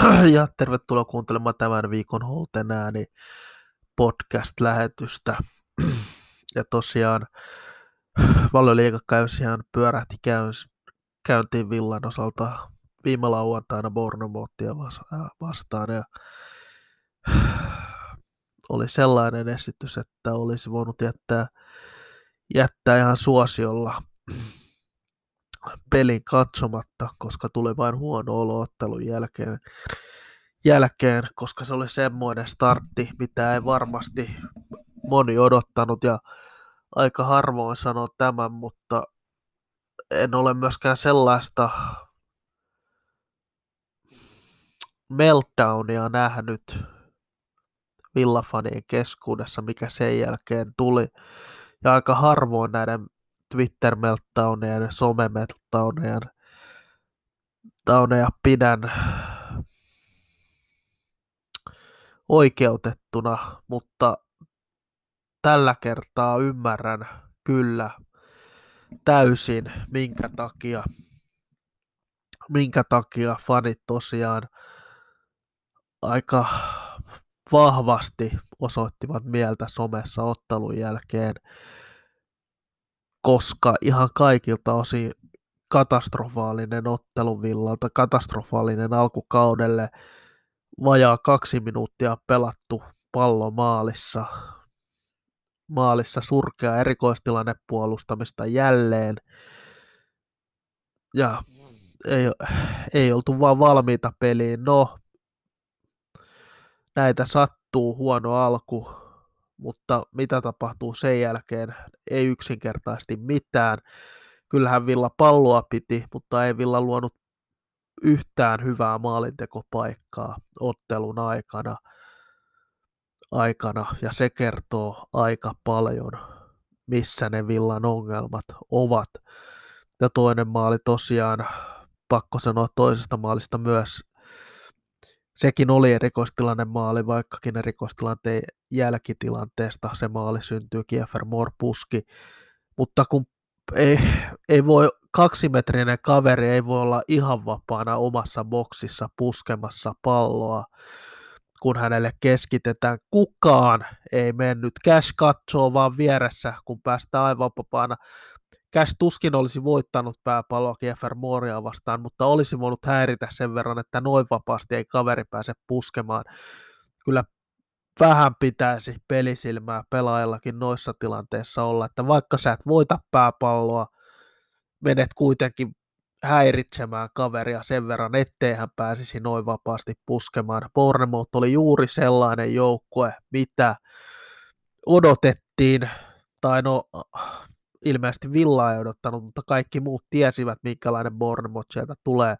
Ja, tervetuloa kuuntelemaan tämän viikon Holten ääni podcast-lähetystä. Ja tosiaan valioliikakausihan pyörähti käyntiin Villan osalta viime lauantaina Bournemouthia vastaan. Ja oli sellainen esitys, että olisi voinut jättää, jättää ihan suosiolla pelin katsomatta, koska tuli vain huono olo ottelun jälkeen, jälkeen, koska se oli semmoinen startti, mitä ei varmasti moni odottanut ja aika harvoin sanoo tämän, mutta en ole myöskään sellaista meltdownia nähnyt villafanien keskuudessa, mikä sen jälkeen tuli. Ja aika harvoin näiden Twitter-meltdownien some-meltdownien pidän oikeutettuna, mutta tällä kertaa ymmärrän kyllä täysin, minkä takia, minkä takia fanit tosiaan aika vahvasti osoittivat mieltä somessa ottelun jälkeen koska ihan kaikilta osin katastrofaalinen ottelu Villalta, katastrofaalinen alkukaudelle, vajaa kaksi minuuttia pelattu pallo maalissa, maalissa surkea erikoistilanne puolustamista jälleen, ja ei, ei oltu vaan valmiita peliin. No, näitä sattuu, huono alku, mutta mitä tapahtuu sen jälkeen, ei yksinkertaisesti mitään. Kyllähän Villa palloa piti, mutta ei Villa luonut yhtään hyvää maalintekopaikkaa ottelun aikana, aikana ja se kertoo aika paljon, missä ne Villan ongelmat ovat. Ja toinen maali tosiaan, pakko sanoa toisesta maalista myös, sekin oli erikoistilanne maali, vaikkakin erikoistilanteen jälkitilanteesta se maali syntyy, Kiefer Moore puski, mutta kun ei, ei voi, kaksimetrinen kaveri ei voi olla ihan vapaana omassa boksissa puskemassa palloa, kun hänelle keskitetään. Kukaan ei mennyt. Cash katsoo vaan vieressä, kun päästään aivan vapaana. Cash tuskin olisi voittanut pääpalloa Kiefer Mooria vastaan, mutta olisi voinut häiritä sen verran, että noin vapaasti ei kaveri pääse puskemaan. Kyllä vähän pitäisi pelisilmää pelaajallakin noissa tilanteissa olla, että vaikka sä et voita pääpalloa, menet kuitenkin häiritsemään kaveria sen verran, ettei hän pääsisi noin vapaasti puskemaan. Bournemouth oli juuri sellainen joukkue, mitä odotettiin, tai no ilmeisesti Villa ei odottanut, mutta kaikki muut tiesivät, minkälainen Bournemouth sieltä tulee.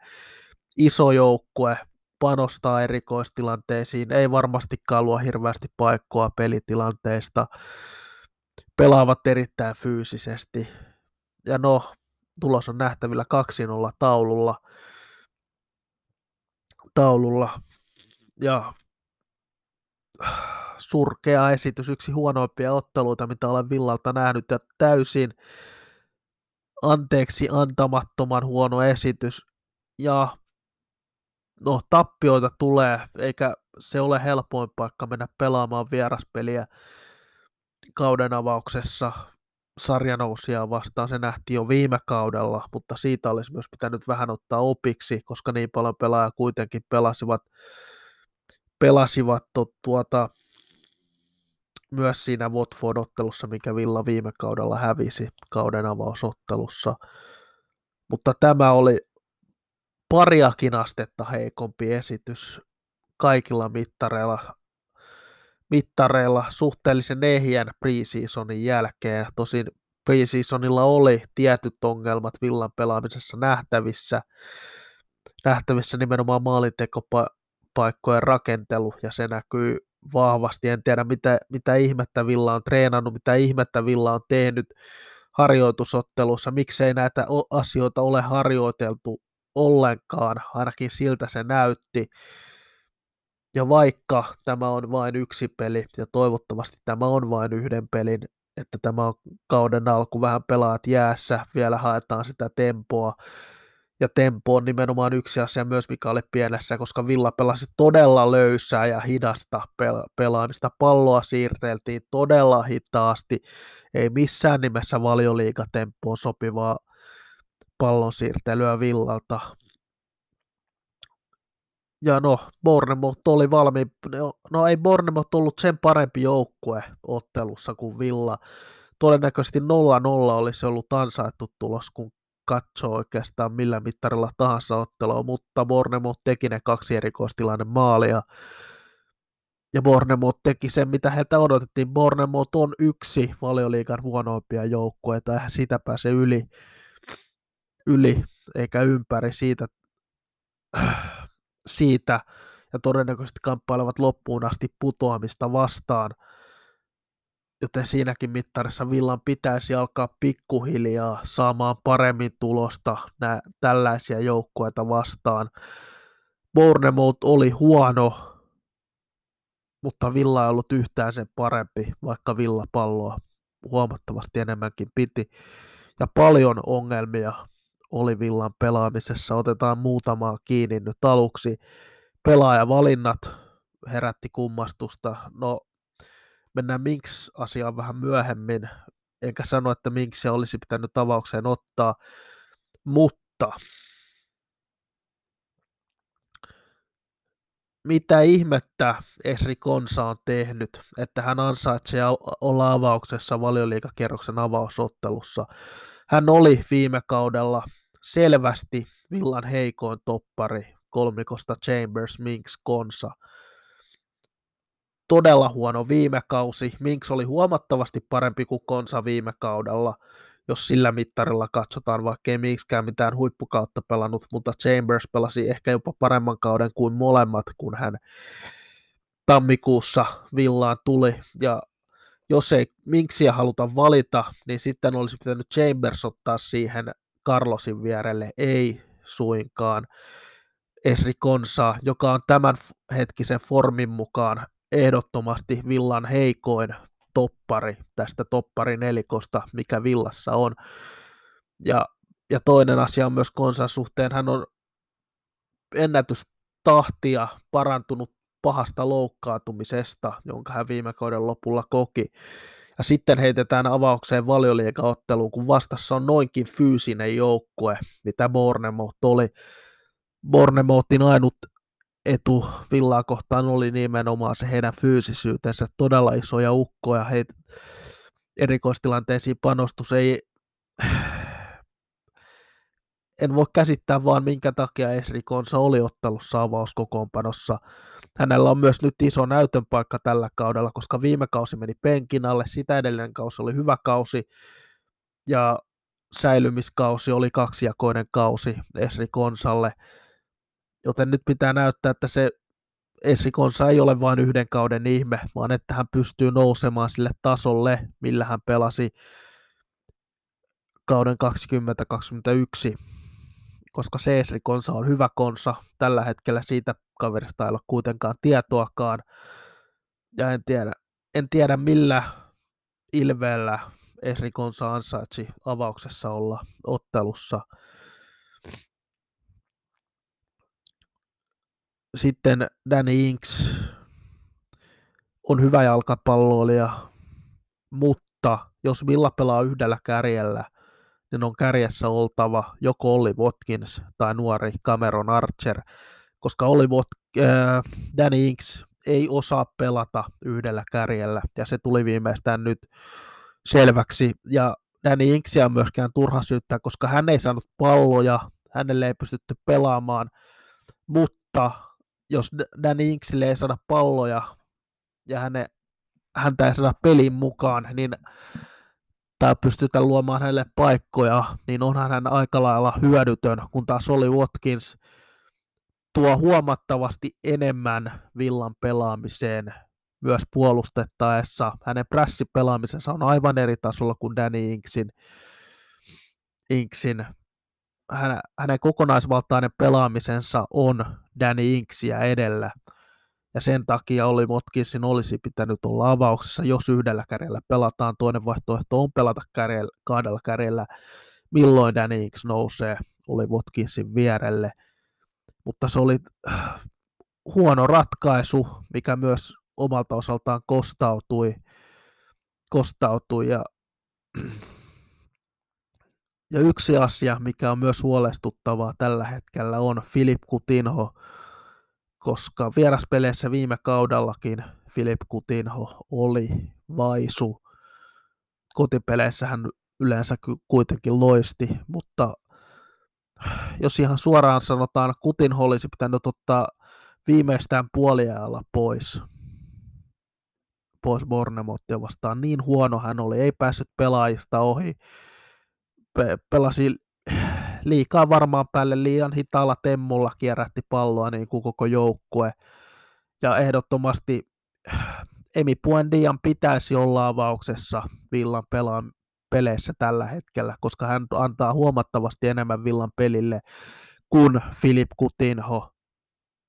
Iso joukkue, panostaa erikoistilanteisiin, ei varmastikaan luo hirveästi paikkoa pelitilanteista, pelaavat erittäin fyysisesti. Ja no, tulos on nähtävillä 2-0 taululla. taululla. Ja surkea esitys, yksi huonoimpia otteluita, mitä olen Villalta nähnyt, ja täysin anteeksi antamattoman huono esitys. Ja no, tappioita tulee, eikä se ole helpoin paikka mennä pelaamaan vieraspeliä kauden avauksessa sarjanousia vastaan. Se nähtiin jo viime kaudella, mutta siitä olisi myös pitänyt vähän ottaa opiksi, koska niin paljon pelaajia kuitenkin pelasivat, pelasivat tuota, myös siinä Watford-ottelussa, mikä Villa viime kaudella hävisi kauden avausottelussa. Mutta tämä oli pariakin astetta heikompi esitys kaikilla mittareilla, mittareilla suhteellisen ehjän preseasonin jälkeen. Tosin preseasonilla oli tietyt ongelmat Villan pelaamisessa nähtävissä, nähtävissä nimenomaan maalintekopaikkojen rakentelu, ja se näkyy vahvasti. En tiedä, mitä, mitä ihmettä Villa on treenannut, mitä ihmettä Villa on tehnyt harjoitusottelussa, miksei näitä asioita ole harjoiteltu ollenkaan, ainakin siltä se näytti. Ja vaikka tämä on vain yksi peli, ja toivottavasti tämä on vain yhden pelin, että tämä on kauden alku, vähän pelaat jäässä, vielä haetaan sitä tempoa, ja tempo on nimenomaan yksi asia myös, mikä oli pienessä, koska Villa pelasi todella löysää ja hidasta pel- pelaamista. Palloa siirteltiin todella hitaasti, ei missään nimessä valioliikatempoon sopivaa pallon siirtelyä Villalta. Ja no, Bournemouth oli valmiin, no, no ei Bournemouth ollut sen parempi joukkue ottelussa kuin Villa. Todennäköisesti 0-0 olisi ollut ansaittu tulos, kun katsoo oikeastaan millä mittarilla tahansa ottelua, mutta Bournemouth teki ne kaksi erikoistilanne maalia. Ja Bournemouth teki sen, mitä heiltä odotettiin. Bournemouth on yksi valioliikan huonoimpia joukkueita, eihän sitä pääse yli, yli eikä ympäri siitä, siitä ja todennäköisesti kamppailevat loppuun asti putoamista vastaan – joten siinäkin mittarissa Villan pitäisi alkaa pikkuhiljaa saamaan paremmin tulosta nää, tällaisia joukkueita vastaan. Bournemouth oli huono, mutta Villa ei ollut yhtään sen parempi, vaikka Villa palloa huomattavasti enemmänkin piti. Ja paljon ongelmia oli Villan pelaamisessa. Otetaan muutamaa kiinni nyt aluksi. Pelaajavalinnat herätti kummastusta. No mennään Minks-asiaan vähän myöhemmin, enkä sano, että Minks olisi pitänyt avaukseen ottaa, mutta mitä ihmettä Esri Konsa on tehnyt, että hän ansaitsee olla avauksessa valioliikakierroksen avausottelussa. Hän oli viime kaudella selvästi Villan heikoin toppari kolmikosta Chambers, Minks, Konsa todella huono viime kausi. Minks oli huomattavasti parempi kuin Konsa viime kaudella, jos sillä mittarilla katsotaan, vaikka ei Minkskään mitään huippukautta pelannut, mutta Chambers pelasi ehkä jopa paremman kauden kuin molemmat, kun hän tammikuussa villaan tuli. Ja jos ei Minksiä haluta valita, niin sitten olisi pitänyt Chambers ottaa siihen Carlosin vierelle, ei suinkaan. Esri Konsa, joka on tämän hetkisen formin mukaan ehdottomasti Villan heikoin toppari tästä toppari nelikosta, mikä Villassa on. Ja, ja toinen asia on myös Konsan suhteen, hän on ennätystahtia parantunut pahasta loukkaantumisesta, jonka hän viime kauden lopulla koki. Ja sitten heitetään avaukseen valioliikaotteluun, kun vastassa on noinkin fyysinen joukkue, mitä Bournemouth oli. Bournemouthin ainut etu Villaa kohtaan oli nimenomaan se heidän fyysisyytensä, todella isoja ukkoja, he erikoistilanteisiin panostus ei, en voi käsittää vaan minkä takia Esri Konsa oli ottelussa avauskokoonpanossa. Hänellä on myös nyt iso näytön paikka tällä kaudella, koska viime kausi meni penkin alle, sitä edellinen kausi oli hyvä kausi, ja säilymiskausi oli kaksijakoinen kausi Esri Konsalle joten nyt pitää näyttää, että se Esikonsa ei ole vain yhden kauden ihme, vaan että hän pystyy nousemaan sille tasolle, millä hän pelasi kauden 2021, koska se Esrikonsa on hyvä konsa. Tällä hetkellä siitä kaverista ei ole kuitenkaan tietoakaan. Ja en tiedä, en tiedä millä ilveellä Esrikonsa ansaitsi avauksessa olla ottelussa. Sitten Danny Inks on hyvä jalkapalloilija, mutta jos Villa pelaa yhdellä kärjellä, niin on kärjessä oltava joko Olli Watkins tai nuori Cameron Archer, koska Olli Wat- äh, Danny Inks ei osaa pelata yhdellä kärjellä, ja se tuli viimeistään nyt selväksi, ja Danny Inksia on myöskään turha syyttää, koska hän ei saanut palloja, hänelle ei pystytty pelaamaan, mutta jos Danny Inksille ei saada palloja ja häne, häntä ei saada pelin mukaan, niin tai pystytään luomaan hänelle paikkoja, niin onhan hän aika lailla hyödytön, kun taas oli Watkins tuo huomattavasti enemmän villan pelaamiseen myös puolustettaessa. Hänen prässipelaamisensa on aivan eri tasolla kuin Danny Inksin. Inksin hänen, hänen kokonaisvaltainen pelaamisensa on Danny Inksia edellä. Ja sen takia oli Motkinsin olisi pitänyt olla avauksessa, jos yhdellä kärjellä pelataan. Toinen vaihtoehto on pelata kärjellä, kahdella kärjellä, milloin Danny Inks nousee. oli Watkinsin vierelle, mutta se oli huono ratkaisu, mikä myös omalta osaltaan kostautui, kostautui ja, ja yksi asia, mikä on myös huolestuttavaa tällä hetkellä, on Filip Kutinho, koska vieraspeleissä viime kaudellakin Filip Kutinho oli vaisu. Kotipeleissä hän yleensä kuitenkin loisti, mutta jos ihan suoraan sanotaan, Kutinho olisi pitänyt ottaa viimeistään puoliajalla pois pois Bornemottia vastaan. Niin huono hän oli, ei päässyt pelaajista ohi. Pe- pelasi liikaa varmaan päälle liian hitaalla temmulla kierrätti palloa niin kuin koko joukkue. Ja ehdottomasti Emi Puendian pitäisi olla avauksessa Villan pelaan peleissä tällä hetkellä, koska hän antaa huomattavasti enemmän Villan pelille kuin Filip Kutinho.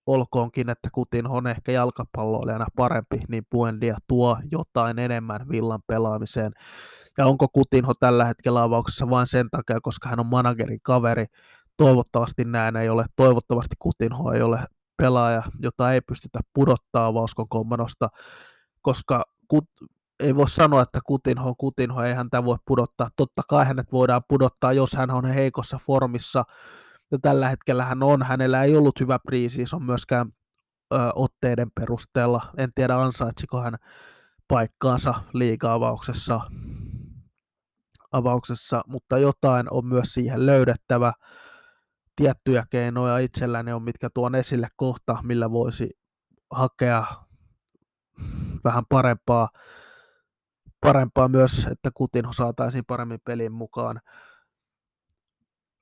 Olkoonkin, että Kutinho on ehkä jalkapalloilijana parempi, niin Puendia tuo jotain enemmän Villan pelaamiseen. Ja onko Kutinho tällä hetkellä avauksessa vain sen takia, koska hän on managerin kaveri? Toivottavasti näin ei ole. Toivottavasti Kutinho ei ole pelaaja, jota ei pystytä pudottaa avauskokoonpanosta, koska kut, ei voi sanoa, että Kutinho on Kutinho, ei häntä voi pudottaa. Totta kai hänet voidaan pudottaa, jos hän on heikossa formissa, ja tällä hetkellä hän on. Hänellä ei ollut hyvä on myöskään ö, otteiden perusteella. En tiedä ansaitsiko hän paikkaansa liiga-avauksessa, avauksessa, mutta jotain on myös siihen löydettävä. Tiettyjä keinoja itselläni on, mitkä tuon esille kohta, millä voisi hakea vähän parempaa, parempaa myös, että Kutin saataisiin paremmin pelin mukaan.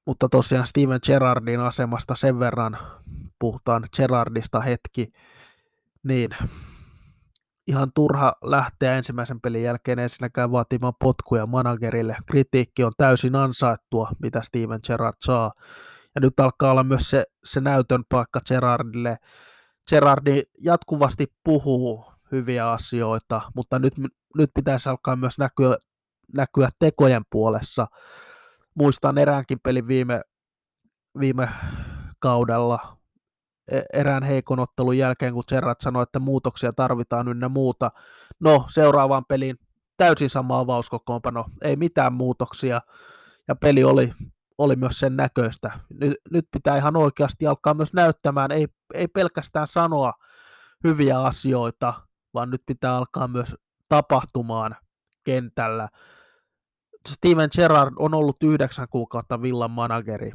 Mutta tosiaan Steven Gerrardin asemasta sen verran puhutaan Gerrardista hetki, niin ihan turha lähteä ensimmäisen pelin jälkeen ensinnäkään vaatimaan potkuja managerille. Kritiikki on täysin ansaittua, mitä Steven Gerrard saa. Ja nyt alkaa olla myös se, se näytön paikka Gerardille. Gerardi jatkuvasti puhuu hyviä asioita, mutta nyt, nyt pitäisi alkaa myös näkyä, näkyä tekojen puolessa. Muistan eräänkin pelin viime, viime kaudella, erään heikon ottelun jälkeen, kun Gerrard sanoi, että muutoksia tarvitaan ynnä muuta. No, seuraavaan peliin täysin sama avauskokoonpano, ei mitään muutoksia, ja peli oli, oli myös sen näköistä. Nyt, nyt pitää ihan oikeasti alkaa myös näyttämään, ei, ei pelkästään sanoa hyviä asioita, vaan nyt pitää alkaa myös tapahtumaan kentällä. Steven Gerrard on ollut yhdeksän kuukautta Villan manageri.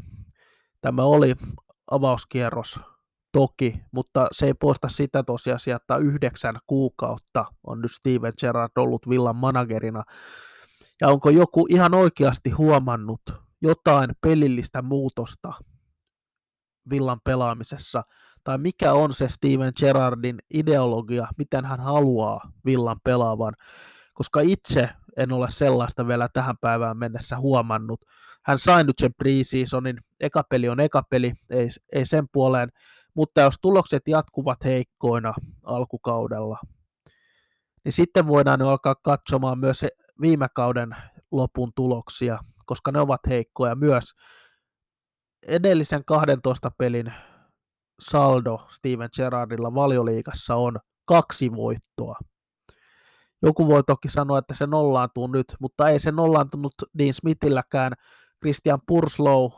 Tämä oli avauskierros toki, mutta se ei poista sitä tosiasiaa, että yhdeksän kuukautta on nyt Steven Gerrard ollut Villan managerina. Ja onko joku ihan oikeasti huomannut jotain pelillistä muutosta Villan pelaamisessa, tai mikä on se Steven Gerrardin ideologia, miten hän haluaa Villan pelaavan, koska itse en ole sellaista vielä tähän päivään mennessä huomannut. Hän sai nyt sen preseasonin, eka peli on eka peli, ei, ei sen puoleen, mutta jos tulokset jatkuvat heikkoina alkukaudella, niin sitten voidaan jo alkaa katsomaan myös viime kauden lopun tuloksia, koska ne ovat heikkoja myös. Edellisen 12 pelin saldo Steven Gerrardilla valioliikassa on kaksi voittoa. Joku voi toki sanoa, että se nollaantuu nyt, mutta ei se nollaantunut Dean Smithilläkään. Christian Purslow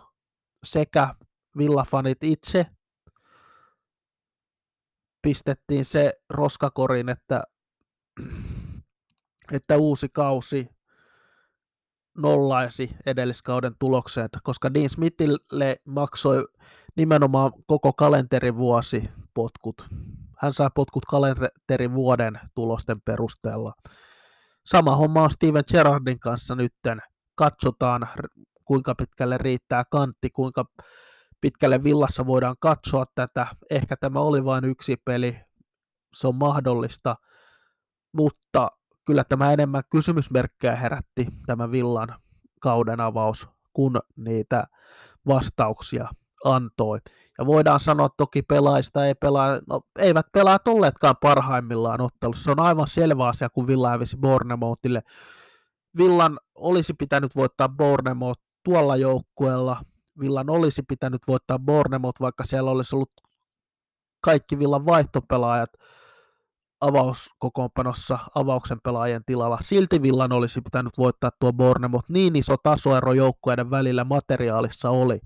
sekä villafanit itse pistettiin se roskakorin, että, että uusi kausi nollaisi edelliskauden tulokset, koska Dean Smithille maksoi nimenomaan koko kalenterivuosi potkut. Hän sai potkut kalenterivuoden tulosten perusteella. Sama homma on Steven Gerrardin kanssa nytten. Katsotaan, kuinka pitkälle riittää kantti, kuinka pitkälle villassa voidaan katsoa tätä. Ehkä tämä oli vain yksi peli, se on mahdollista, mutta kyllä tämä enemmän kysymysmerkkejä herätti tämä villan kauden avaus, kun niitä vastauksia antoi. Ja voidaan sanoa toki pelaajista ei pelaa, no, eivät pelaa olleetkaan parhaimmillaan ottelussa. Se on aivan selvä asia, kun Villa hävisi Bournemouthille. Villan olisi pitänyt voittaa Bournemouth tuolla joukkueella, Villan olisi pitänyt voittaa Bournemouth, vaikka siellä olisi ollut kaikki Villan vaihtopelaajat avauskokoonpanossa avauksen pelaajien tilalla. Silti Villan olisi pitänyt voittaa tuo Bournemouth. Niin iso tasoero joukkueiden välillä materiaalissa oli.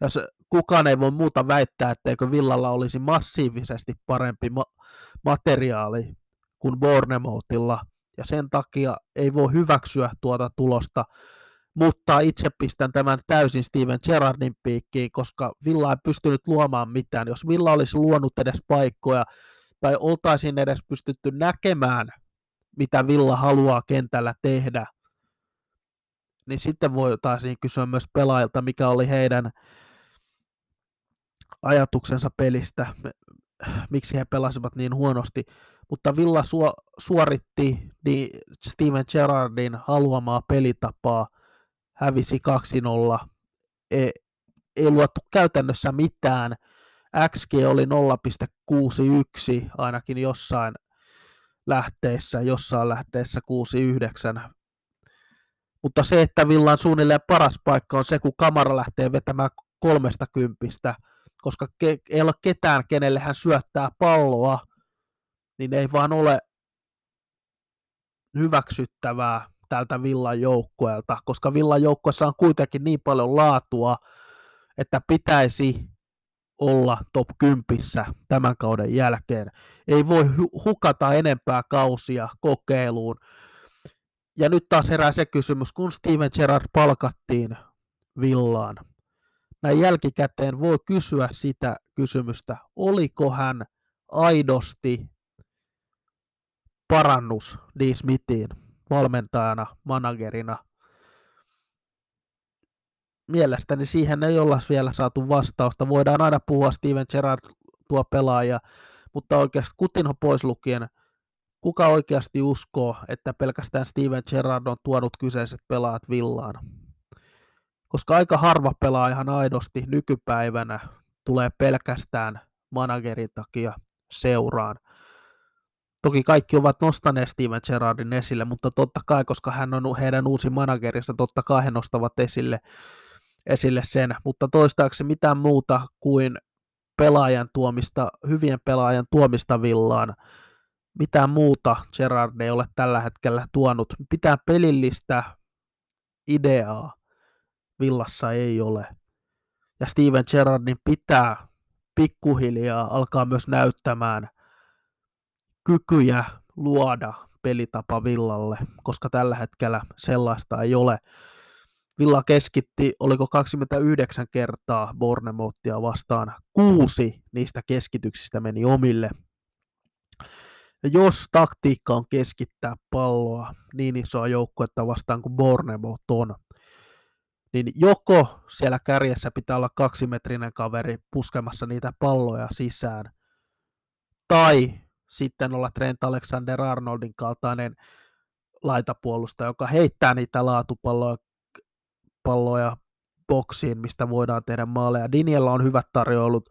Ja se, kukaan ei voi muuta väittää, etteikö Villalla olisi massiivisesti parempi ma- materiaali kuin Bournemouthilla. Ja sen takia ei voi hyväksyä tuota tulosta mutta itse pistän tämän täysin Steven Gerrardin piikkiin, koska Villa ei pystynyt luomaan mitään. Jos Villa olisi luonut edes paikkoja, tai oltaisiin edes pystytty näkemään, mitä Villa haluaa kentällä tehdä, niin sitten voitaisiin kysyä myös pelaajilta, mikä oli heidän ajatuksensa pelistä, miksi he pelasivat niin huonosti. Mutta Villa suoritti niin Steven Gerrardin haluamaa pelitapaa – hävisi 2-0, ei, ei luottu käytännössä mitään. XG oli 0,61 ainakin jossain lähteessä, jossain lähteessä 69. Mutta se, että Villan suunnilleen paras paikka on se, kun kamera lähtee vetämään kolmesta kympistä, koska ke- ei ole ketään, kenelle hän syöttää palloa, niin ei vaan ole hyväksyttävää tältä Villan joukkueelta, koska Villan joukkueessa on kuitenkin niin paljon laatua, että pitäisi olla top 10 tämän kauden jälkeen. Ei voi hukata enempää kausia kokeiluun. Ja nyt taas herää se kysymys, kun Steven Gerrard palkattiin Villaan. Näin jälkikäteen voi kysyä sitä kysymystä, oliko hän aidosti parannus Lee Smithiin valmentajana, managerina. Mielestäni siihen ei olla vielä saatu vastausta. Voidaan aina puhua Steven Gerrard tuo pelaaja, mutta oikeasti Kutinho pois lukien, kuka oikeasti uskoo, että pelkästään Steven Gerrard on tuonut kyseiset pelaajat villaan? Koska aika harva pelaa ihan aidosti nykypäivänä tulee pelkästään managerin takia seuraan. Toki kaikki ovat nostaneet Steven Gerrardin esille, mutta totta kai, koska hän on heidän uusi managerinsa, totta kai he nostavat esille, esille sen, mutta toistaakseni mitään muuta kuin pelaajan tuomista, hyvien pelaajan tuomista villaan, mitään muuta Gerard ei ole tällä hetkellä tuonut. Pitää pelillistä ideaa villassa ei ole. Ja Steven Gerrardin pitää pikkuhiljaa alkaa myös näyttämään – kykyjä luoda pelitapa Villalle, koska tällä hetkellä sellaista ei ole. Villa keskitti, oliko 29 kertaa Bornemottia vastaan, kuusi niistä keskityksistä meni omille. Ja jos taktiikka on keskittää palloa niin isoa joukkuetta vastaan kuin Bornemot on, niin joko siellä kärjessä pitää olla kaksimetrinen kaveri puskemassa niitä palloja sisään, tai sitten olla Trent Alexander-Arnoldin kaltainen laitapuolustaja, joka heittää niitä laatupalloja palloja boksiin, mistä voidaan tehdä maaleja. Diniellä on hyvät tarjoulut,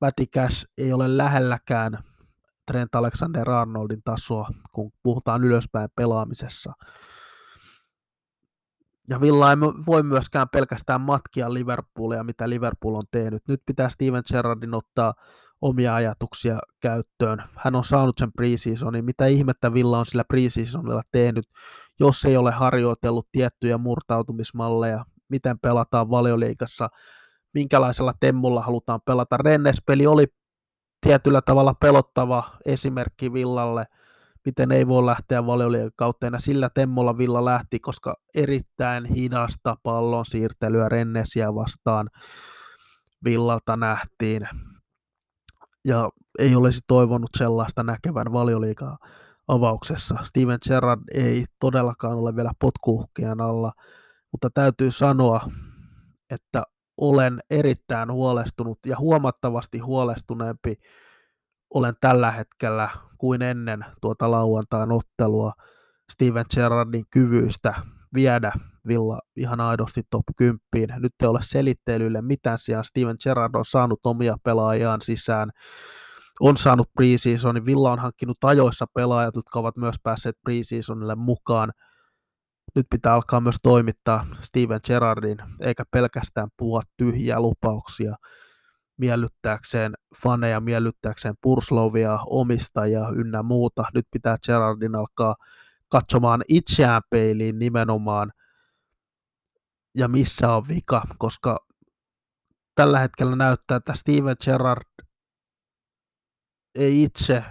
Matty Cash ei ole lähelläkään Trent Alexander-Arnoldin tasoa, kun puhutaan ylöspäin pelaamisessa. Ja Villa ei voi myöskään pelkästään matkia Liverpoolia, mitä Liverpool on tehnyt. Nyt pitää Steven Gerrardin ottaa omia ajatuksia käyttöön. Hän on saanut sen preseasonin. Mitä ihmettä Villa on sillä preseasonilla tehnyt, jos ei ole harjoitellut tiettyjä murtautumismalleja, miten pelataan valioliikassa, minkälaisella temmulla halutaan pelata. Rennes-peli oli tietyllä tavalla pelottava esimerkki Villalle, miten ei voi lähteä valioliikakautteena. Sillä temmolla Villa lähti, koska erittäin hidasta pallon siirtelyä Rennesiä vastaan Villalta nähtiin ei olisi toivonut sellaista näkevän valioliikaa avauksessa. Steven Gerrard ei todellakaan ole vielä potkuuhkien alla, mutta täytyy sanoa, että olen erittäin huolestunut ja huomattavasti huolestuneempi olen tällä hetkellä kuin ennen tuota lauantain ottelua Steven Gerrardin kyvyistä viedä Villa ihan aidosti top 10. Nyt ei ole selittelylle mitään sijaan. Steven Gerrard on saanut omia pelaajiaan sisään, on saanut preseasonin. Villa on hankkinut ajoissa pelaajat, jotka ovat myös päässeet preseasonille mukaan. nyt pitää alkaa myös toimittaa Steven Gerrardin, eikä pelkästään puhua tyhjiä lupauksia miellyttääkseen faneja, miellyttääkseen Purslovia, omistajia ynnä muuta. Nyt pitää Gerardin alkaa katsomaan itseään peiliin nimenomaan ja missä on vika, koska tällä hetkellä näyttää, että Steven Gerrard ei itse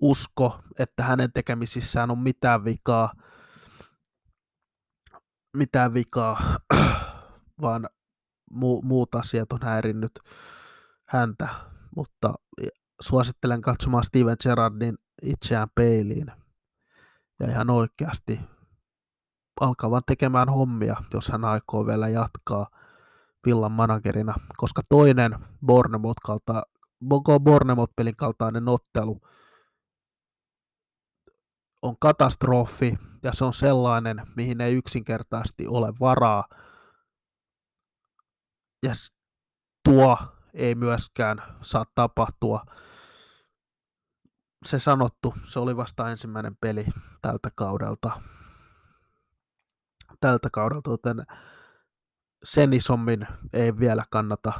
usko, että hänen tekemisissään on mitään vikaa, mitään vikaa, vaan mu- muut asiat on häirinnyt häntä, mutta suosittelen katsomaan Steven Gerrardin itseään peiliin. Ja ihan oikeasti alkavan tekemään hommia, jos hän aikoo vielä jatkaa Villan managerina, koska toinen Bournemouth kalta, Bournemouth-pelin kaltainen ottelu on katastrofi ja se on sellainen, mihin ei yksinkertaisesti ole varaa. Ja tuo ei myöskään saa tapahtua. Se sanottu, se oli vasta ensimmäinen peli tältä kaudelta. Tältä kaudelta, joten sen isommin ei vielä kannata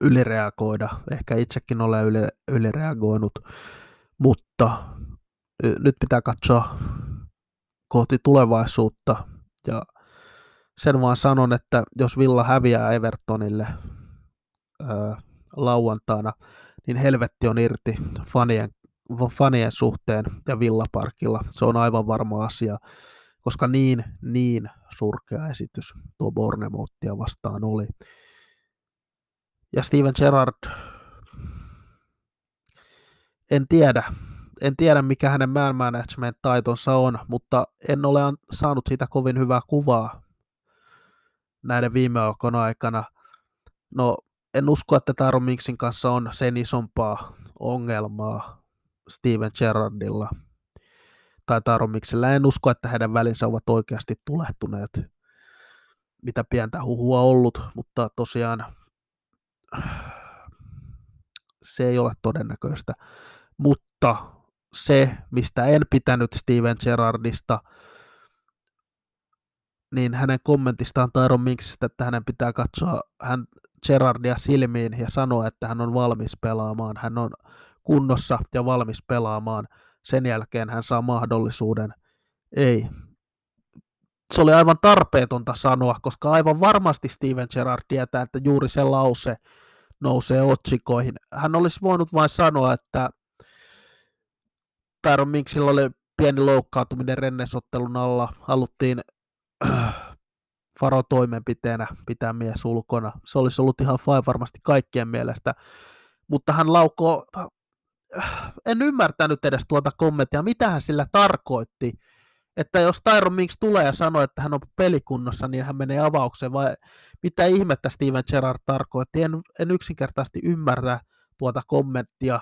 ylireagoida. Ehkä itsekin olen yli, ylireagoinut, mutta nyt pitää katsoa kohti tulevaisuutta ja sen vaan sanon, että jos Villa häviää Evertonille ää, lauantaina, niin helvetti on irti fanien, fanien suhteen ja Villaparkilla. Se on aivan varma asia, koska niin, niin surkea esitys tuo Bornemottia vastaan oli. Ja Steven Gerrard, en tiedä, en tiedä mikä hänen man management taitonsa on, mutta en ole saanut siitä kovin hyvää kuvaa näiden viime aikana. No, en usko, että Taro Minksin kanssa on sen isompaa ongelmaa Steven Gerrardilla tai Taro Miksillä. En usko, että heidän välinsä ovat oikeasti tulehtuneet. Mitä pientä huhua ollut, mutta tosiaan se ei ole todennäköistä. Mutta se, mistä en pitänyt Steven Gerrardista, niin hänen kommentistaan Tairon Minksistä, että hänen pitää katsoa hän Gerardia silmiin ja sanoa, että hän on valmis pelaamaan, hän on kunnossa ja valmis pelaamaan. Sen jälkeen hän saa mahdollisuuden. Ei. Se oli aivan tarpeetonta sanoa, koska aivan varmasti Steven Gerrard tietää, että juuri se lause nousee otsikoihin. Hän olisi voinut vain sanoa, että Tyron Minksillä oli pieni loukkaantuminen rennesottelun alla. Haluttiin äh, Faro toimenpiteenä pitää mies ulkona. Se olisi ollut ihan fine varmasti kaikkien mielestä. Mutta hän laukoo, en ymmärtänyt edes tuota kommenttia, mitä hän sillä tarkoitti. Että jos Tyron Minks tulee ja sanoo, että hän on pelikunnossa, niin hän menee avaukseen, vai mitä ihmettä Steven Gerrard tarkoitti. En, en yksinkertaisesti ymmärrä tuota kommenttia.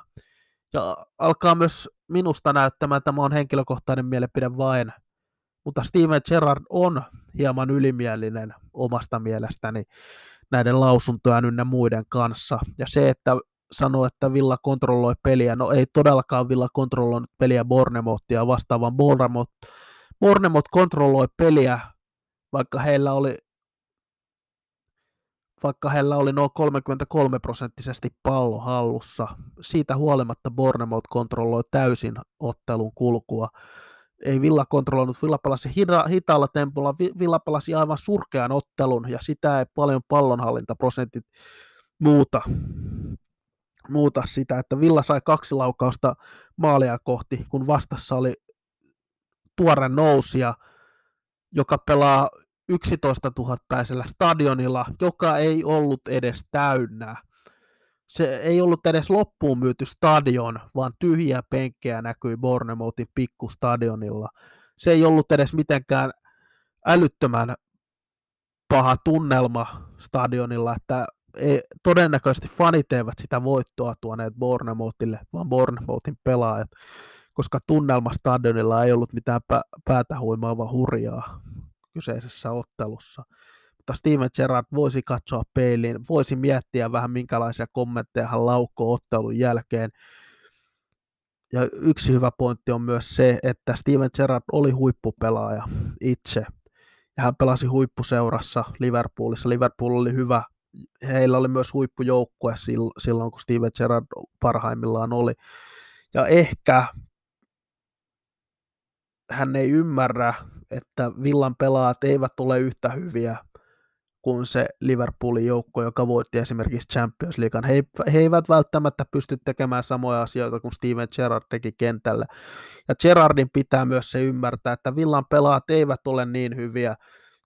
Ja alkaa myös minusta näyttämään, tämä on henkilökohtainen mielipide vain, mutta Steven Gerrard on hieman ylimielinen omasta mielestäni näiden lausuntojen ynnä muiden kanssa. Ja se, että sanoo, että Villa kontrolloi peliä, no ei todellakaan Villa kontrolloinut peliä Bornemottia vastaan, vaan Bournemouth, Bournemouth kontrolloi peliä, vaikka heillä oli vaikka heillä oli noin 33 prosenttisesti pallo hallussa. Siitä huolimatta Bournemouth kontrolloi täysin ottelun kulkua. Ei Villa kontrolloinut, Villa pelasi hita- hitaalla tempolla, Villa pelasi aivan surkean ottelun ja sitä ei paljon pallonhallintaprosentit muuta, muuta sitä, että Villa sai kaksi laukausta maalia kohti, kun vastassa oli tuore nousia, joka pelaa 11 000 päisellä stadionilla, joka ei ollut edes täynnä. Se ei ollut edes loppuun myyty stadion, vaan tyhjiä penkkejä näkyi Bornemouthin pikkustadionilla. Se ei ollut edes mitenkään älyttömän paha tunnelma stadionilla, että ei, todennäköisesti fanit eivät sitä voittoa tuoneet Bornemouthille, vaan Bornemouthin pelaajat, koska tunnelma stadionilla ei ollut mitään päätä huimaava hurjaa kyseisessä ottelussa. Mutta Steven Gerrard voisi katsoa peiliin, voisi miettiä vähän minkälaisia kommentteja hän laukkoo ottelun jälkeen. ja yksi hyvä pointti on myös se, että Steven Gerrard oli huippupelaaja itse. Ja hän pelasi huippuseurassa Liverpoolissa. Liverpool oli hyvä. Heillä oli myös huippujoukkue silloin, kun Steven Gerrard parhaimmillaan oli. Ja ehkä hän ei ymmärrä, että Villan pelaajat eivät ole yhtä hyviä kuin se Liverpoolin joukko, joka voitti esimerkiksi Champions League. He, he eivät välttämättä pysty tekemään samoja asioita kuin Steven Gerrard teki kentällä. Ja Gerrardin pitää myös se ymmärtää, että Villan pelaat eivät ole niin hyviä,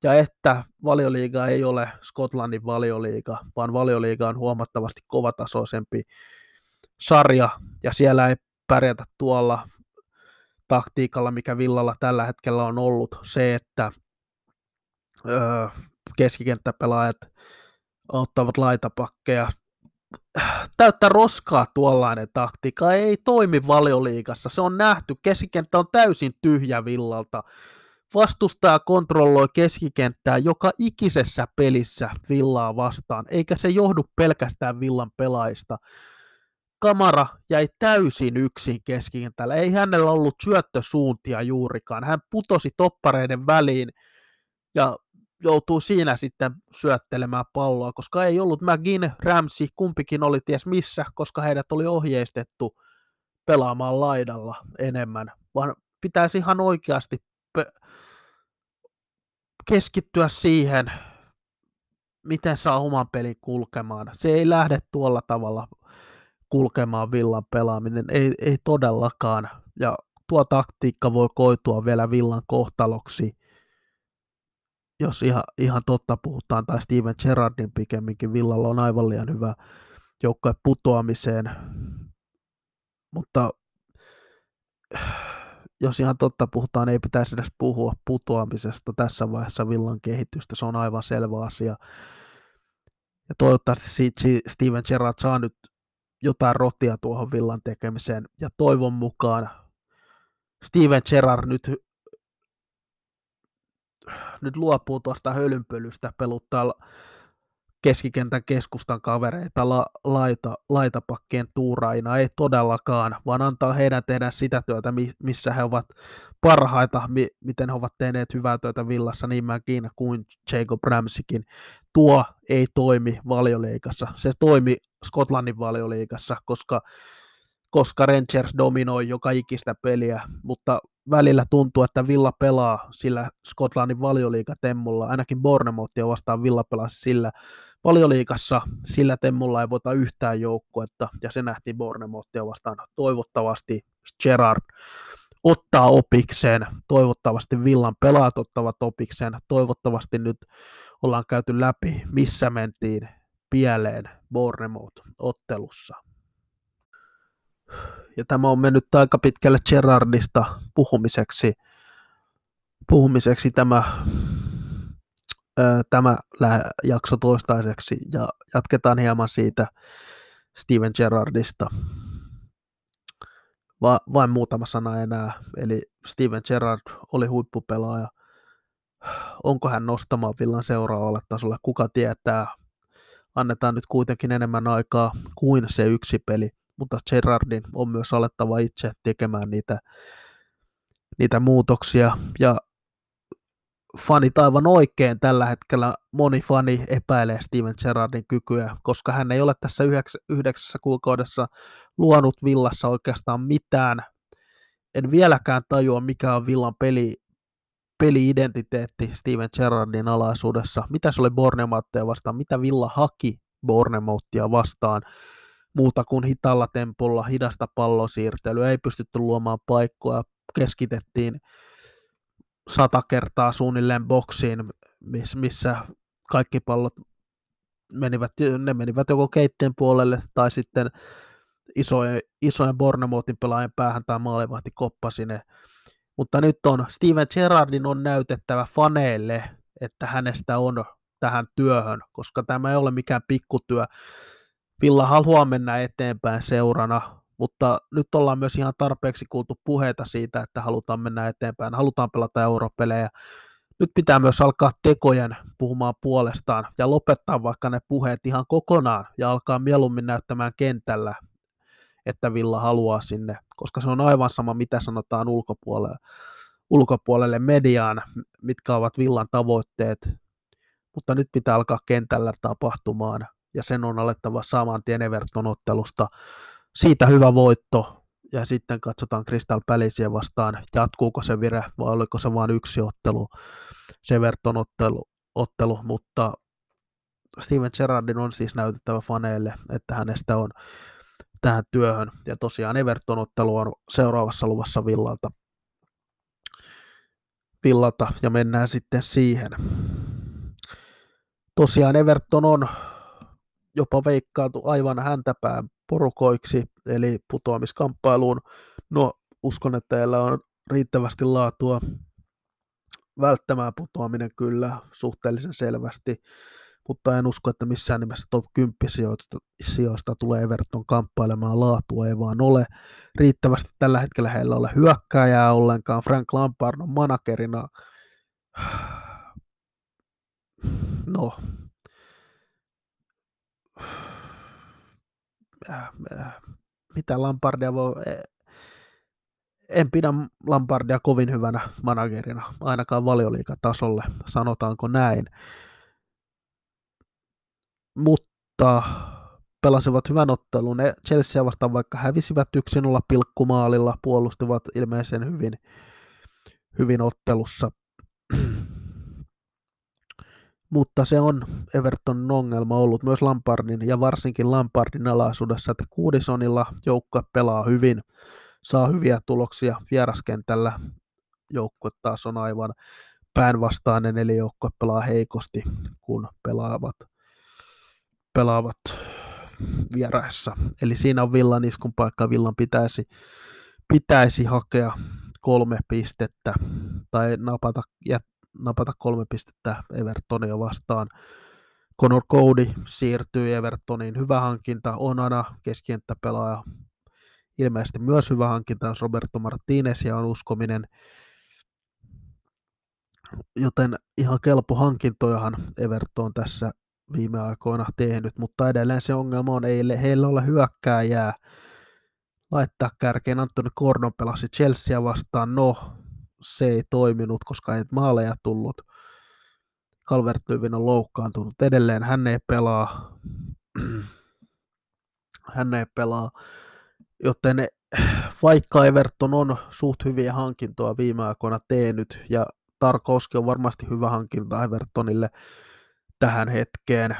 ja että valioliiga ei ole Skotlannin valioliiga, vaan valioliiga on huomattavasti kovatasoisempi sarja, ja siellä ei pärjätä tuolla taktiikalla, mikä Villalla tällä hetkellä on ollut, se, että öö, keskikenttäpelaajat ottavat laitapakkeja. Täyttä roskaa tuollainen taktiikka ei toimi valioliikassa. Se on nähty. Keskikenttä on täysin tyhjä villalta. Vastustaja kontrolloi keskikenttää joka ikisessä pelissä villaa vastaan, eikä se johdu pelkästään villan pelaajista. Kamara jäi täysin yksin keskikentällä. Ei hänellä ollut syöttösuuntia juurikaan. Hän putosi toppareiden väliin ja joutuu siinä sitten syöttelemään palloa, koska ei ollut McGinn, Ramsey, kumpikin oli ties missä, koska heidät oli ohjeistettu pelaamaan laidalla enemmän, vaan pitäisi ihan oikeasti keskittyä siihen, miten saa oman pelin kulkemaan. Se ei lähde tuolla tavalla kulkemaan villan pelaaminen, ei, ei todellakaan. Ja tuo taktiikka voi koitua vielä villan kohtaloksi jos ihan, ihan totta puhutaan, tai Steven Gerrardin pikemminkin, Villalla on aivan liian hyvä joukkue putoamiseen, mutta jos ihan totta puhutaan, ei pitäisi edes puhua putoamisesta tässä vaiheessa Villan kehitystä, se on aivan selvä asia. Ja toivottavasti Steven Gerrard saa nyt jotain rotia tuohon Villan tekemiseen, ja toivon mukaan Steven Gerrard nyt nyt luopuu tuosta hölynpölystä peluttaa keskikentän keskustan kavereita la, laita, laitapakkien tuuraina, ei todellakaan, vaan antaa heidän tehdä sitä työtä, missä he ovat parhaita, mi, miten he ovat tehneet hyvää työtä Villassa, niin mäkin kuin Jacob Ramsikin. Tuo ei toimi valioliikassa, se toimi Skotlannin valioliikassa, koska koska Rangers dominoi joka ikistä peliä, mutta välillä tuntuu, että Villa pelaa sillä Skotlannin valioliikatemmulla, ainakin Bournemouthia vastaan Villa pelasi sillä valioliikassa, sillä temmulla ei voita yhtään joukkuetta, ja se nähtiin Bournemouthia vastaan. Toivottavasti Gerard ottaa opikseen, toivottavasti Villan pelaat ottavat opikseen, toivottavasti nyt ollaan käyty läpi, missä mentiin pieleen Bournemouth-ottelussa. Ja tämä on mennyt aika pitkälle Gerardista puhumiseksi, puhumiseksi tämä, tämä jakso toistaiseksi ja jatketaan hieman siitä Steven Gerardista. Va, vain muutama sana enää, eli Steven Gerrard oli huippupelaaja. Onko hän nostamaan Villan seuraavalle tasolle? Kuka tietää? Annetaan nyt kuitenkin enemmän aikaa kuin se yksi peli mutta Gerardin on myös alettava itse tekemään niitä, niitä muutoksia, ja fanit aivan oikein tällä hetkellä, moni fani epäilee Steven Gerrardin kykyä, koska hän ei ole tässä yhdeksässä, kuukaudessa luonut villassa oikeastaan mitään. En vieläkään tajua, mikä on villan peli, peli-identiteetti Steven Gerrardin alaisuudessa. Mitä se oli Bornemouttia vastaan, mitä Villa haki Bornemouttia vastaan muuta kuin hitalla tempolla, hidasta pallosiirtelyä, ei pystytty luomaan paikkoja, keskitettiin sata kertaa suunnilleen boksiin, missä kaikki pallot menivät, ne menivät joko keitteen puolelle tai sitten isojen, isojen Bornemoutin pelaajien päähän tai maalivahti koppasi ne. Mutta nyt on Steven Gerrardin on näytettävä faneille, että hänestä on tähän työhön, koska tämä ei ole mikään pikkutyö. Villa haluaa mennä eteenpäin seurana, mutta nyt ollaan myös ihan tarpeeksi kuultu puheita siitä, että halutaan mennä eteenpäin, halutaan pelata europelejä. Nyt pitää myös alkaa tekojen puhumaan puolestaan ja lopettaa vaikka ne puheet ihan kokonaan ja alkaa mieluummin näyttämään kentällä, että Villa haluaa sinne, koska se on aivan sama, mitä sanotaan ulkopuolelle, ulkopuolelle mediaan, mitkä ovat Villan tavoitteet, mutta nyt pitää alkaa kentällä tapahtumaan, ja sen on alettava saman tien Everton-ottelusta. Siitä hyvä voitto, ja sitten katsotaan Crystal Palaceia vastaan, jatkuuko se vire vai oliko se vain yksi ottelu, se Everton-ottelu, ottelu, mutta Steven Gerrardin on siis näytettävä faneille, että hänestä on tähän työhön. Ja tosiaan Everton-ottelu on seuraavassa luvassa Villalta. Villalta ja mennään sitten siihen. Tosiaan Everton on jopa veikkaatu aivan häntäpään porukoiksi, eli putoamiskamppailuun. No, uskon, että heillä on riittävästi laatua välttämään putoaminen kyllä suhteellisen selvästi mutta en usko, että missään nimessä top 10 sijoista, sijoista tulee Everton kamppailemaan laatua, ei vaan ole riittävästi tällä hetkellä heillä ole hyökkääjää ollenkaan. Frank Lampard on managerina, no, mitä Lampardia voi, en pidä Lampardia kovin hyvänä managerina, ainakaan valioliikatasolle, sanotaanko näin mutta pelasivat hyvän ottelun. Chelsea vastaan vaikka hävisivät 1-0 pilkkumaalilla, puolustivat ilmeisen hyvin, hyvin ottelussa. Mutta se on Evertonin ongelma ollut myös Lampardin ja varsinkin Lampardin alaisuudessa, että Kuudisonilla joukko pelaa hyvin, saa hyviä tuloksia vieraskentällä. Joukkue taas on aivan päänvastainen, eli joukko pelaa heikosti, kun pelaavat pelaavat vieraissa. Eli siinä on Villan iskun paikka. Villan pitäisi, pitäisi hakea kolme pistettä tai napata, jät, napata kolme pistettä Evertonia vastaan. Conor Cody siirtyy Evertoniin. Hyvä hankinta. Onana keskienttäpelaaja. Ilmeisesti myös hyvä hankinta, Roberto Martinez ja on uskominen. Joten ihan kelpo hankintojahan Everton tässä viime aikoina tehnyt, mutta edelleen se ongelma on, ei heillä ole hyökkääjää laittaa kärkeen. Antoni Gordon pelasi Chelsea vastaan, no se ei toiminut, koska ei maaleja tullut. calvert on loukkaantunut edelleen, hän ei pelaa, hän ei pelaa, joten vaikka Everton on suht hyviä hankintoja viime aikoina tehnyt, ja Tarkovski on varmasti hyvä hankinta Evertonille, tähän hetkeen.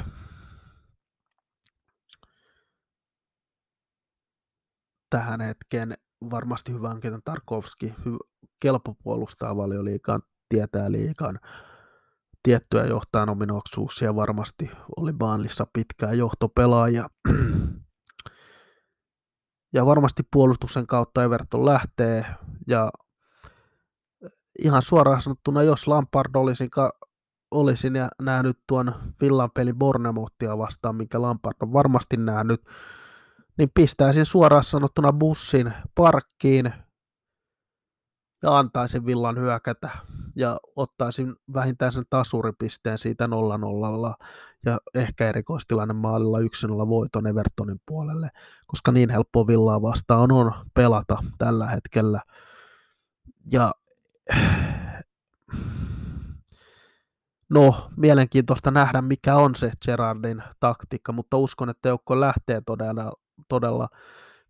Tähän hetkeen varmasti hyvä hankinta Tarkovski, kelpo puolustaa valioliikaan, tietää liikan tiettyjä johtajan ominaisuuksia, varmasti oli Baanlissa pitkään johtopelaaja. ja varmasti puolustuksen kautta Everton lähtee, ja ihan suoraan sanottuna, jos Lampard olisi olisin ja nähnyt tuon Villan pelin Bornemottia vastaan, minkä Lampard on varmasti nähnyt, niin pistäisin suoraan sanottuna bussin parkkiin ja antaisin Villan hyökätä ja ottaisin vähintään sen tasuripisteen siitä 0 ja ehkä erikoistilanne maalilla 1-0 voiton Evertonin puolelle, koska niin helppo Villaa vastaan on pelata tällä hetkellä. Ja No, mielenkiintoista nähdä, mikä on se Gerardin taktiikka, mutta uskon, että joukko lähtee todella, todella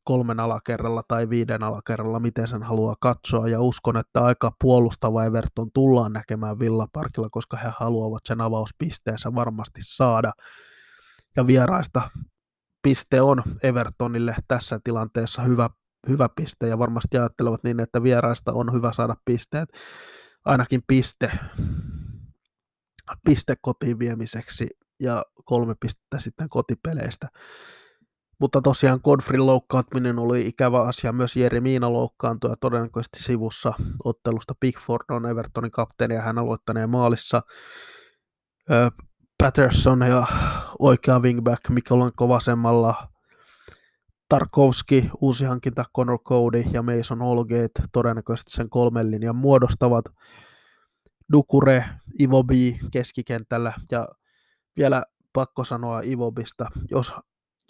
kolmen alakerralla tai viiden alakerralla, miten sen haluaa katsoa, ja uskon, että aika puolustava Everton tullaan näkemään Villaparkilla, koska he haluavat sen avauspisteensä varmasti saada, ja vieraista piste on Evertonille tässä tilanteessa hyvä, hyvä piste, ja varmasti ajattelevat niin, että vieraista on hyvä saada pisteet, ainakin piste, piste kotiin viemiseksi ja kolme pistettä sitten kotipeleistä. Mutta tosiaan Godfrey loukkaantuminen oli ikävä asia. Myös Jeri Miina loukkaantui ja todennäköisesti sivussa ottelusta. Pickford on Evertonin kapteeni ja hän aloittaneen maalissa. Patterson ja oikea wingback Mikolanko vasemmalla. Tarkovski, uusi hankinta Conor Cody ja Mason Holgate todennäköisesti sen kolmen linjan muodostavat. Dukure, Ivobi keskikentällä ja vielä pakko sanoa Ivobista, jos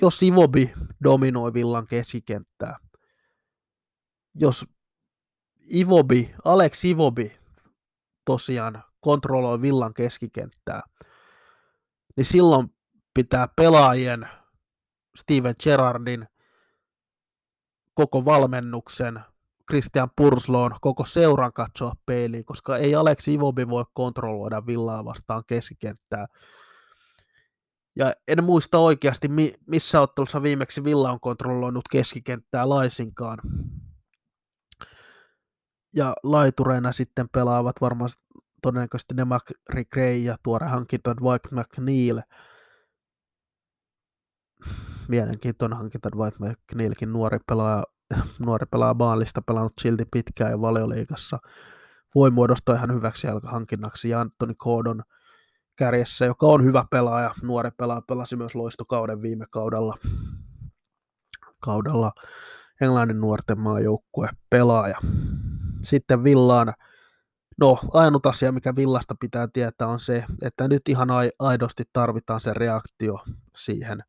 jos Ivobi dominoi Villan keskikenttää, jos Ivobi, Alex Ivobi tosiaan kontrolloi Villan keskikenttää, niin silloin pitää pelaajien Steven Gerrardin, koko valmennuksen, Christian Pursloon, koko seuran katsoa peiliin, koska ei Alex Ivobi voi kontrolloida Villaa vastaan keskikenttää. Ja en muista oikeasti, missä ottelussa viimeksi Villa on kontrolloinut keskikenttää laisinkaan. Ja laitureina sitten pelaavat varmaan todennäköisesti Demacri Gray ja tuore hankinta Dwight McNeil. Mielenkiintoinen hankinta Dwight McNeilkin nuori pelaaja, nuori pelaaja Baalista, pelannut silti pitkään ja valioliikassa. Voi muodostaa ihan hyväksi hankinnaksi ja Antoni Koodon kärjessä, joka on hyvä pelaaja, nuori pelaaja, pelasi myös loistokauden viime kaudella. kaudella Englannin nuorten maajoukkue pelaaja. Sitten Villaan No, ainut asia, mikä Villasta pitää tietää, on se, että nyt ihan aidosti tarvitaan se reaktio siihen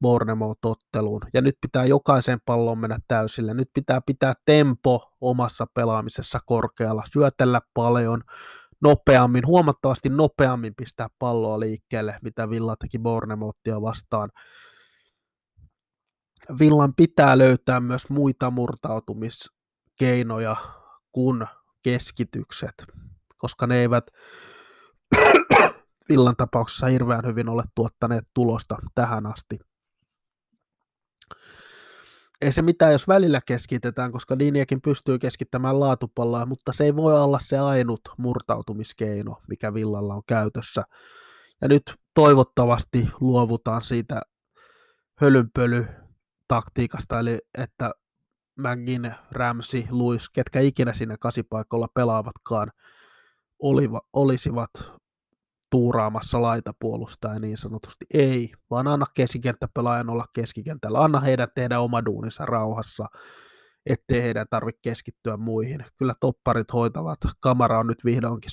Bournemouth-otteluun. Ja nyt pitää jokaisen pallon mennä täysille. Nyt pitää pitää tempo omassa pelaamisessa korkealla, syötellä paljon, nopeammin, huomattavasti nopeammin pistää palloa liikkeelle, mitä Villa teki Bournemouthia vastaan. Villan pitää löytää myös muita murtautumiskeinoja kuin keskitykset, koska ne eivät Villan tapauksessa hirveän hyvin ole tuottaneet tulosta tähän asti. Ei se mitään, jos välillä keskitetään, koska Diniakin pystyy keskittämään laatupalloa, mutta se ei voi olla se ainut murtautumiskeino, mikä Villalla on käytössä. Ja nyt toivottavasti luovutaan siitä hölynpöly taktiikasta, eli että McGinn, Ramsey, Luis, ketkä ikinä siinä kasipaikalla pelaavatkaan, oliva, olisivat tuuraamassa laitapuolustaja niin sanotusti. Ei, vaan anna keskikenttäpelaajan olla keskikentällä. Anna heidän tehdä oma duuninsa rauhassa, ettei heidän tarvitse keskittyä muihin. Kyllä topparit hoitavat. Kamara on nyt vihdoinkin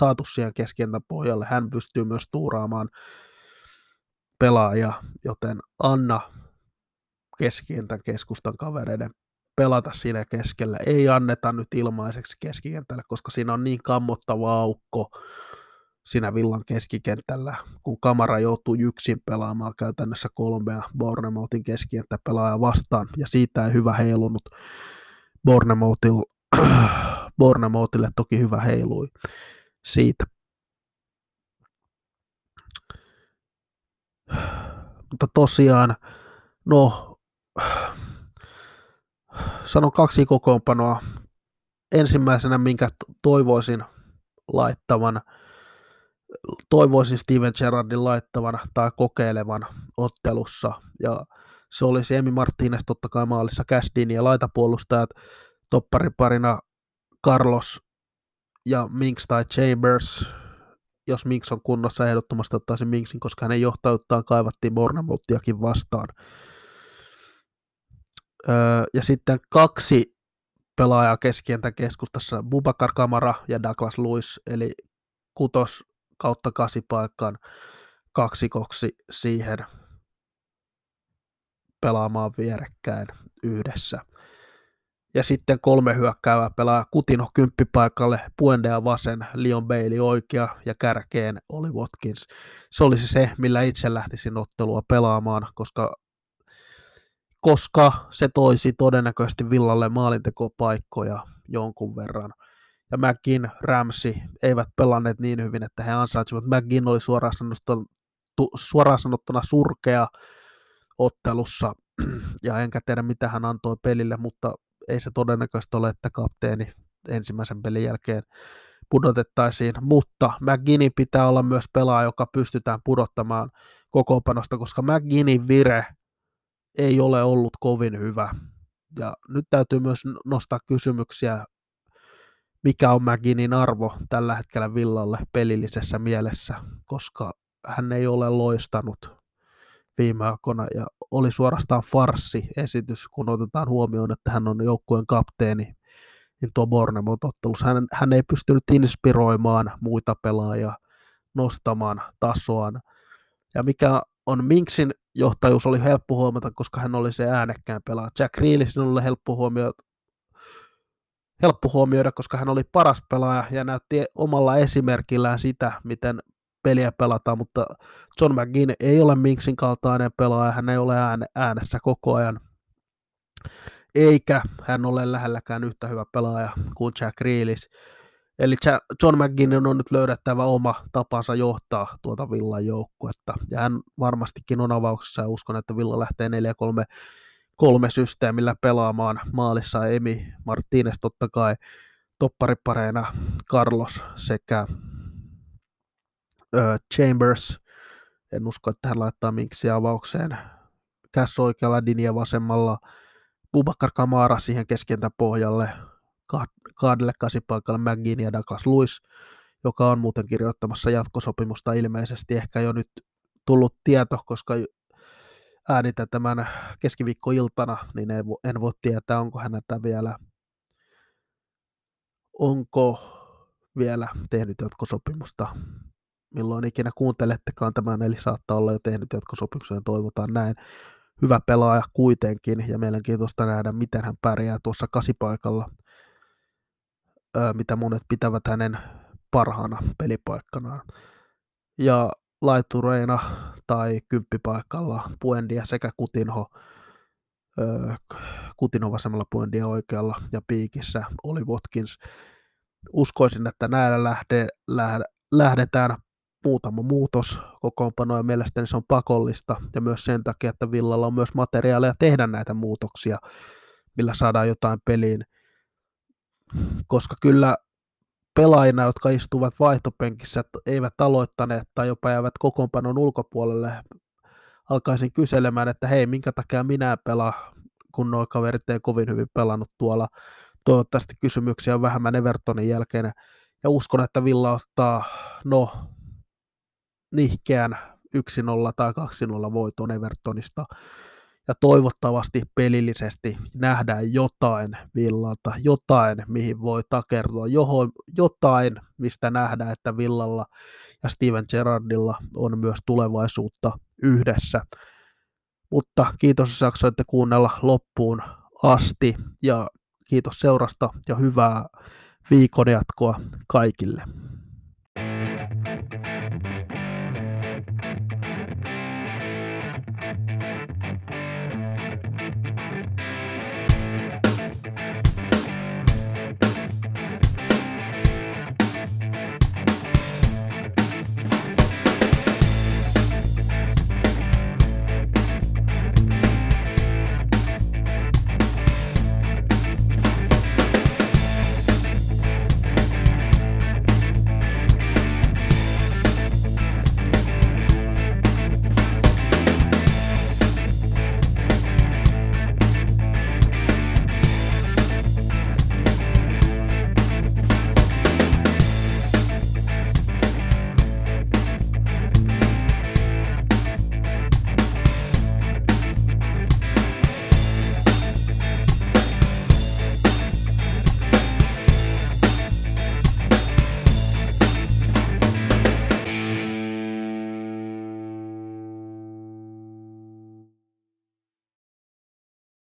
saatu siihen keskentän pohjalle. Hän pystyy myös tuuraamaan pelaajia, joten anna keskikentän keskustan kavereiden pelata siinä keskellä. Ei anneta nyt ilmaiseksi keskikentälle, koska siinä on niin kammottava aukko siinä villan keskikentällä, kun kamera joutuu yksin pelaamaan käytännössä kolmea Bournemouthin pelaajaa vastaan, ja siitä ei hyvä heilunut. Bournemouthille toki hyvä heilui siitä. Mutta tosiaan, no sanon kaksi kokoonpanoa. Ensimmäisenä, minkä toivoisin laittavan, toivoisin Steven Gerrardin laittavan tai kokeilevan ottelussa. Ja se olisi Emi Martinez totta kai maalissa Cashdin ja laitapuolustajat toppariparina Carlos ja Minks tai Chambers. Jos Minks on kunnossa, ehdottomasti ottaisin Minksin, koska hänen johtajuuttaan kaivattiin Bournemouthiakin vastaan ja sitten kaksi pelaajaa keskientä keskustassa, Bubakar Kamara ja Douglas Lewis, eli kutos kautta paikkaan kaksikoksi siihen pelaamaan vierekkäin yhdessä. Ja sitten kolme hyökkäävää pelaa Kutino kymppipaikalle, Puendea vasen, Leon Bailey oikea ja kärkeen oli Watkins. Se olisi se, millä itse lähtisin ottelua pelaamaan, koska koska se toisi todennäköisesti Villalle maalintekopaikkoja jonkun verran. Ja McGinn, Ramsey eivät pelanneet niin hyvin, että he ansaitsivat. McGinn oli suoraan sanottuna, suoraan sanottuna surkea ottelussa, ja enkä tiedä mitä hän antoi pelille, mutta ei se todennäköisesti ole, että kapteeni ensimmäisen pelin jälkeen pudotettaisiin, mutta McGinnin pitää olla myös pelaaja, joka pystytään pudottamaan kokoonpanosta, koska McGinnin vire ei ole ollut kovin hyvä. Ja nyt täytyy myös nostaa kysymyksiä, mikä on McGinnin arvo tällä hetkellä Villalle pelillisessä mielessä, koska hän ei ole loistanut viime aikoina ja oli suorastaan farsi esitys, kun otetaan huomioon, että hän on joukkueen kapteeni niin tuo Bournemouth-ottelussa. Hän, hän ei pystynyt inspiroimaan muita pelaajia nostamaan tasoaan. Ja mikä on Minksin johtajuus oli helppo huomata, koska hän oli se äänekkään pelaaja. Jack Reelisin oli helppo huomioida, helppo huomioida, koska hän oli paras pelaaja ja näytti omalla esimerkillään sitä, miten peliä pelataan, mutta John McGinn ei ole Minksin kaltainen pelaaja, hän ei ole äänessä koko ajan, eikä hän ole lähelläkään yhtä hyvä pelaaja kuin Jack Reelis. Eli John McGinnon on nyt löydettävä oma tapansa johtaa tuota Villan joukkuetta. Ja hän varmastikin on avauksessa ja uskon, että Villa lähtee 4-3 kolme systeemillä pelaamaan maalissa Emi Martinez totta kai, topparipareina Carlos sekä ö, Chambers. En usko, että hän laittaa minksi avaukseen. Käs oikealla, Dinia vasemmalla, Bubakar Kamara siihen keskentä pohjalle, kahdelle kasipaikalle McGinn ja Douglas Lewis, joka on muuten kirjoittamassa jatkosopimusta ilmeisesti ehkä jo nyt tullut tieto, koska äänitä tämän keskiviikkoiltana, niin en, vo, en voi tietää, onko hänellä vielä, onko vielä tehnyt jatkosopimusta. Milloin ikinä kuuntelettekaan tämän, eli saattaa olla jo tehnyt jatkosopimuksen, toivotaan näin. Hyvä pelaaja kuitenkin, ja mielenkiintoista nähdä, miten hän pärjää tuossa kasipaikalla mitä monet pitävät hänen parhaana pelipaikkanaan. Ja laitureina tai kymppipaikalla Puendia sekä Kutinho, Kutinho vasemmalla Puendia oikealla ja piikissä oli Watkins. Uskoisin, että näillä lähde, lähde, lähdetään muutama muutos kokoonpanoa ja mielestäni se on pakollista ja myös sen takia, että Villalla on myös materiaalia tehdä näitä muutoksia, millä saadaan jotain peliin koska kyllä pelaajina, jotka istuvat vaihtopenkissä, eivät aloittaneet tai jopa jäävät kokoonpanon ulkopuolelle, alkaisin kyselemään, että hei, minkä takia minä pelaa, kun nuo kaverit ei kovin hyvin pelannut tuolla. Toivottavasti kysymyksiä on vähemmän Evertonin jälkeen. Ja uskon, että Villa ottaa, no, nihkeän 1-0 tai 2-0 voiton Evertonista ja toivottavasti pelillisesti nähdään jotain Villalta, jotain, mihin voi takertua, johon, jotain, mistä nähdään, että Villalla ja Steven Gerrardilla on myös tulevaisuutta yhdessä. Mutta kiitos, jos jaksoitte kuunnella loppuun asti ja kiitos seurasta ja hyvää viikon jatkoa kaikille.